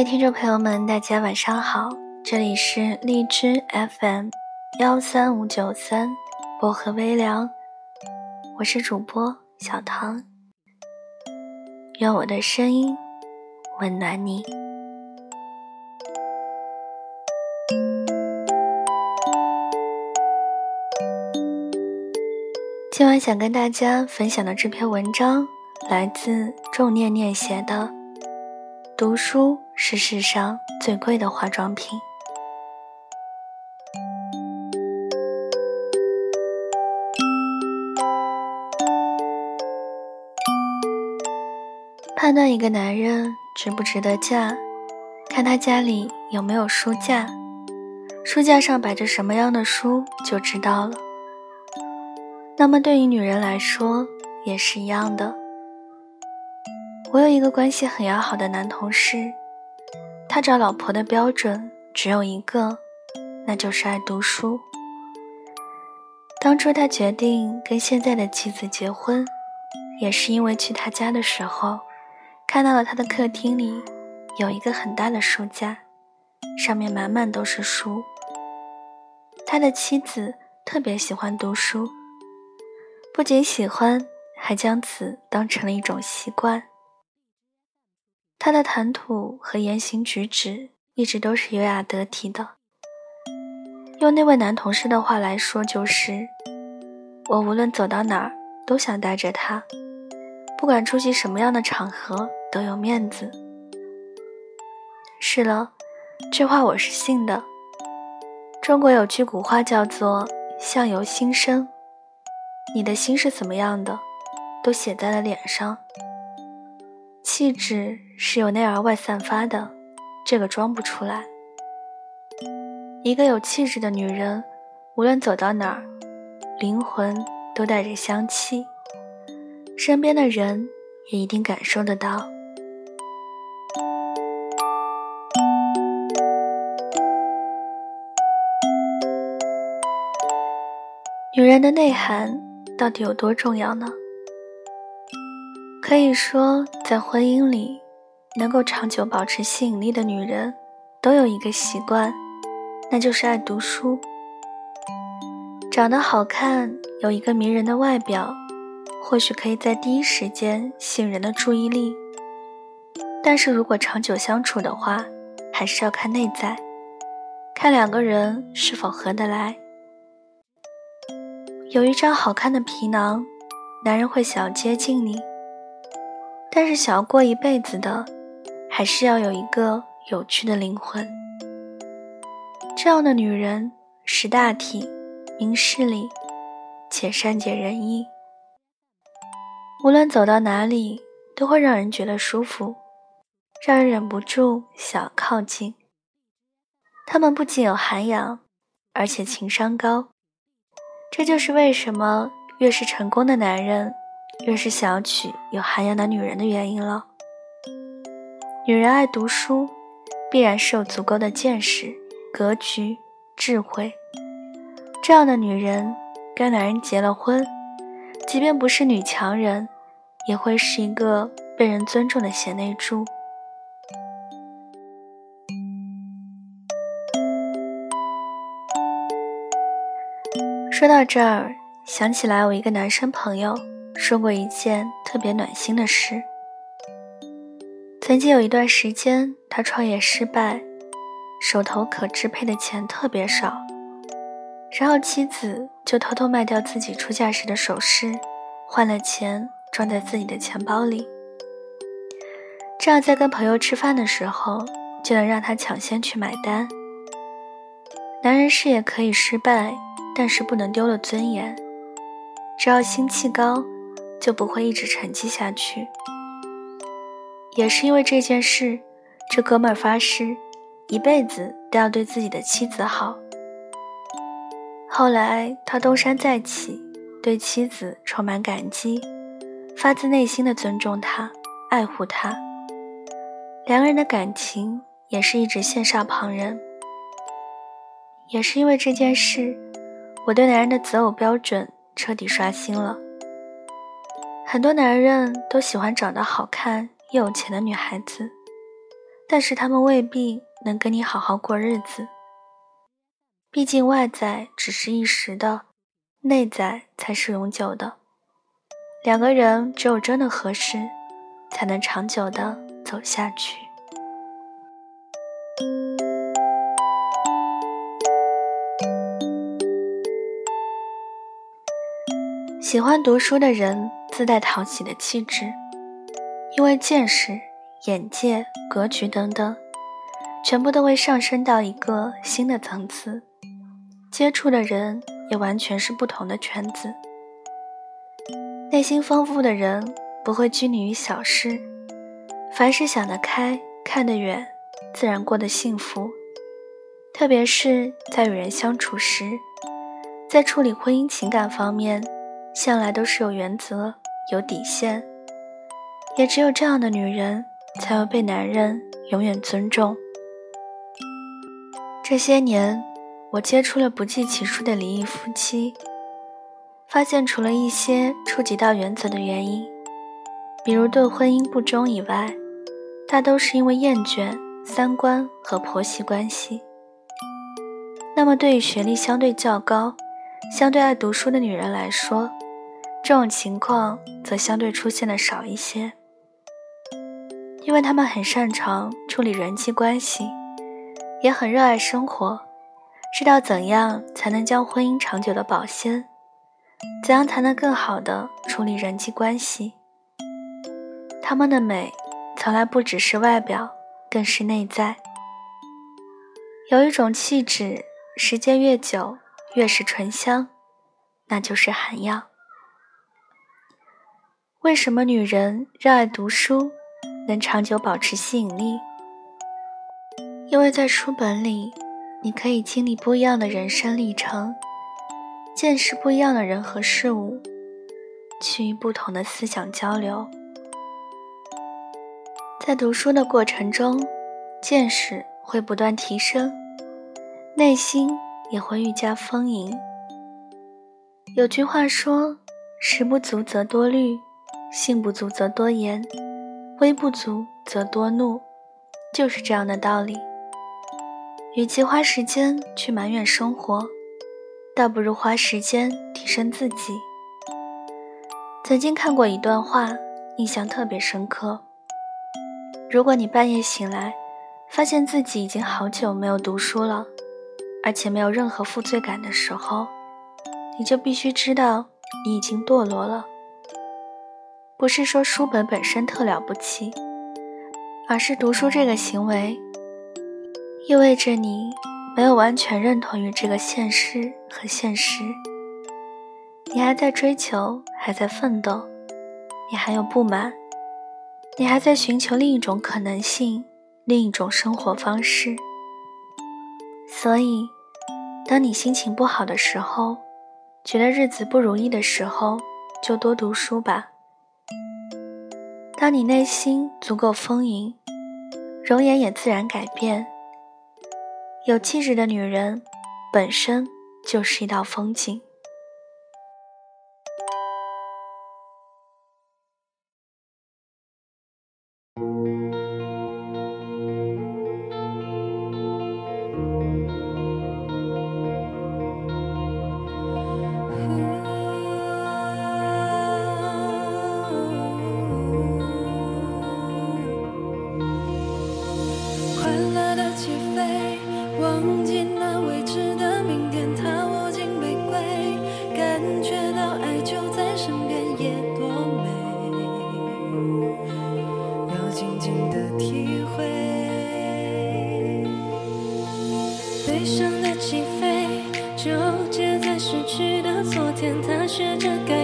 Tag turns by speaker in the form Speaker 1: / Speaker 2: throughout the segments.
Speaker 1: 位听众朋友们，大家晚上好，这里是荔枝 FM 幺三五九三薄荷微凉，我是主播小唐，愿我的声音温暖你。今晚想跟大家分享的这篇文章，来自仲念念写的。读书是世上最贵的化妆品。判断一个男人值不值得嫁，看他家里有没有书架，书架上摆着什么样的书就知道了。那么对于女人来说也是一样的。我有一个关系很要好的男同事，他找老婆的标准只有一个，那就是爱读书。当初他决定跟现在的妻子结婚，也是因为去他家的时候，看到了他的客厅里有一个很大的书架，上面满满都是书。他的妻子特别喜欢读书，不仅喜欢，还将此当成了一种习惯。他的谈吐和言行举止一直都是优雅得体的。用那位男同事的话来说，就是我无论走到哪儿都想带着他，不管出席什么样的场合都有面子。是了，这话我是信的。中国有句古话叫做“相由心生”，你的心是怎么样的，都写在了脸上。气质是由内而外散发的，这个装不出来。一个有气质的女人，无论走到哪儿，灵魂都带着香气，身边的人也一定感受得到。女人的内涵到底有多重要呢？可以说，在婚姻里，能够长久保持吸引力的女人，都有一个习惯，那就是爱读书。长得好看，有一个迷人的外表，或许可以在第一时间吸引人的注意力。但是如果长久相处的话，还是要看内在，看两个人是否合得来。有一张好看的皮囊，男人会想要接近你。但是想要过一辈子的，还是要有一个有趣的灵魂。这样的女人识大体、明事理，且善解人意。无论走到哪里，都会让人觉得舒服，让人忍不住想要靠近。她们不仅有涵养，而且情商高。这就是为什么越是成功的男人。越是想娶有涵养的女人的原因了。女人爱读书，必然是有足够的见识、格局、智慧。这样的女人跟男人结了婚，即便不是女强人，也会是一个被人尊重的贤内助。说到这儿，想起来我一个男生朋友。说过一件特别暖心的事。曾经有一段时间，他创业失败，手头可支配的钱特别少，然后妻子就偷偷卖掉自己出嫁时的首饰，换了钱装在自己的钱包里，这样在跟朋友吃饭的时候就能让他抢先去买单。男人事业可以失败，但是不能丢了尊严，只要心气高。就不会一直沉寂下去。也是因为这件事，这哥们儿发誓，一辈子都要对自己的妻子好。后来他东山再起，对妻子充满感激，发自内心的尊重她，爱护她。两个人的感情也是一直羡煞旁人。也是因为这件事，我对男人的择偶标准彻底刷新了。很多男人都喜欢长得好看又有钱的女孩子，但是他们未必能跟你好好过日子。毕竟外在只是一时的，内在才是永久的。两个人只有真的合适，才能长久的走下去。喜欢读书的人自带讨喜的气质，因为见识、眼界、格局等等，全部都会上升到一个新的层次。接触的人也完全是不同的圈子。内心丰富的人不会拘泥于小事，凡事想得开、看得远，自然过得幸福。特别是在与人相处时，在处理婚姻情感方面。向来都是有原则、有底线，也只有这样的女人才会被男人永远尊重。这些年，我接触了不计其数的离异夫妻，发现除了一些触及到原则的原因，比如对婚姻不忠以外，大都是因为厌倦、三观和婆媳关系。那么，对于学历相对较高、相对爱读书的女人来说，这种情况则相对出现的少一些，因为她们很擅长处理人际关系，也很热爱生活，知道怎样才能将婚姻长久的保鲜，怎样才能更好的处理人际关系。他们的美从来不只是外表，更是内在。有一种气质，时间越久越是醇香，那就是涵养。为什么女人热爱读书，能长久保持吸引力？因为在书本里，你可以经历不一样的人生历程，见识不一样的人和事物，趋于不同的思想交流。在读书的过程中，见识会不断提升，内心也会愈加丰盈。有句话说：“食不足则多虑。”性不足则多言，威不足则多怒，就是这样的道理。与其花时间去埋怨生活，倒不如花时间提升自己。曾经看过一段话，印象特别深刻。如果你半夜醒来，发现自己已经好久没有读书了，而且没有任何负罪感的时候，你就必须知道你已经堕落了。不是说书本本身特了不起，而是读书这个行为，意味着你没有完全认同于这个现实和现实。你还在追求，还在奋斗，你还有不满，你还在寻求另一种可能性，另一种生活方式。所以，当你心情不好的时候，觉得日子不如意的时候，就多读书吧。当你内心足够丰盈，容颜也自然改变。有气质的女人，本身就是一道风景。
Speaker 2: 忘记那未知的明天，他握紧玫瑰，感觉到爱就在身边，也多美。要静静的体会，悲伤的起飞，纠结在失去的昨天，他学着改。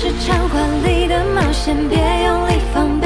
Speaker 2: 是场华丽的冒险别用力放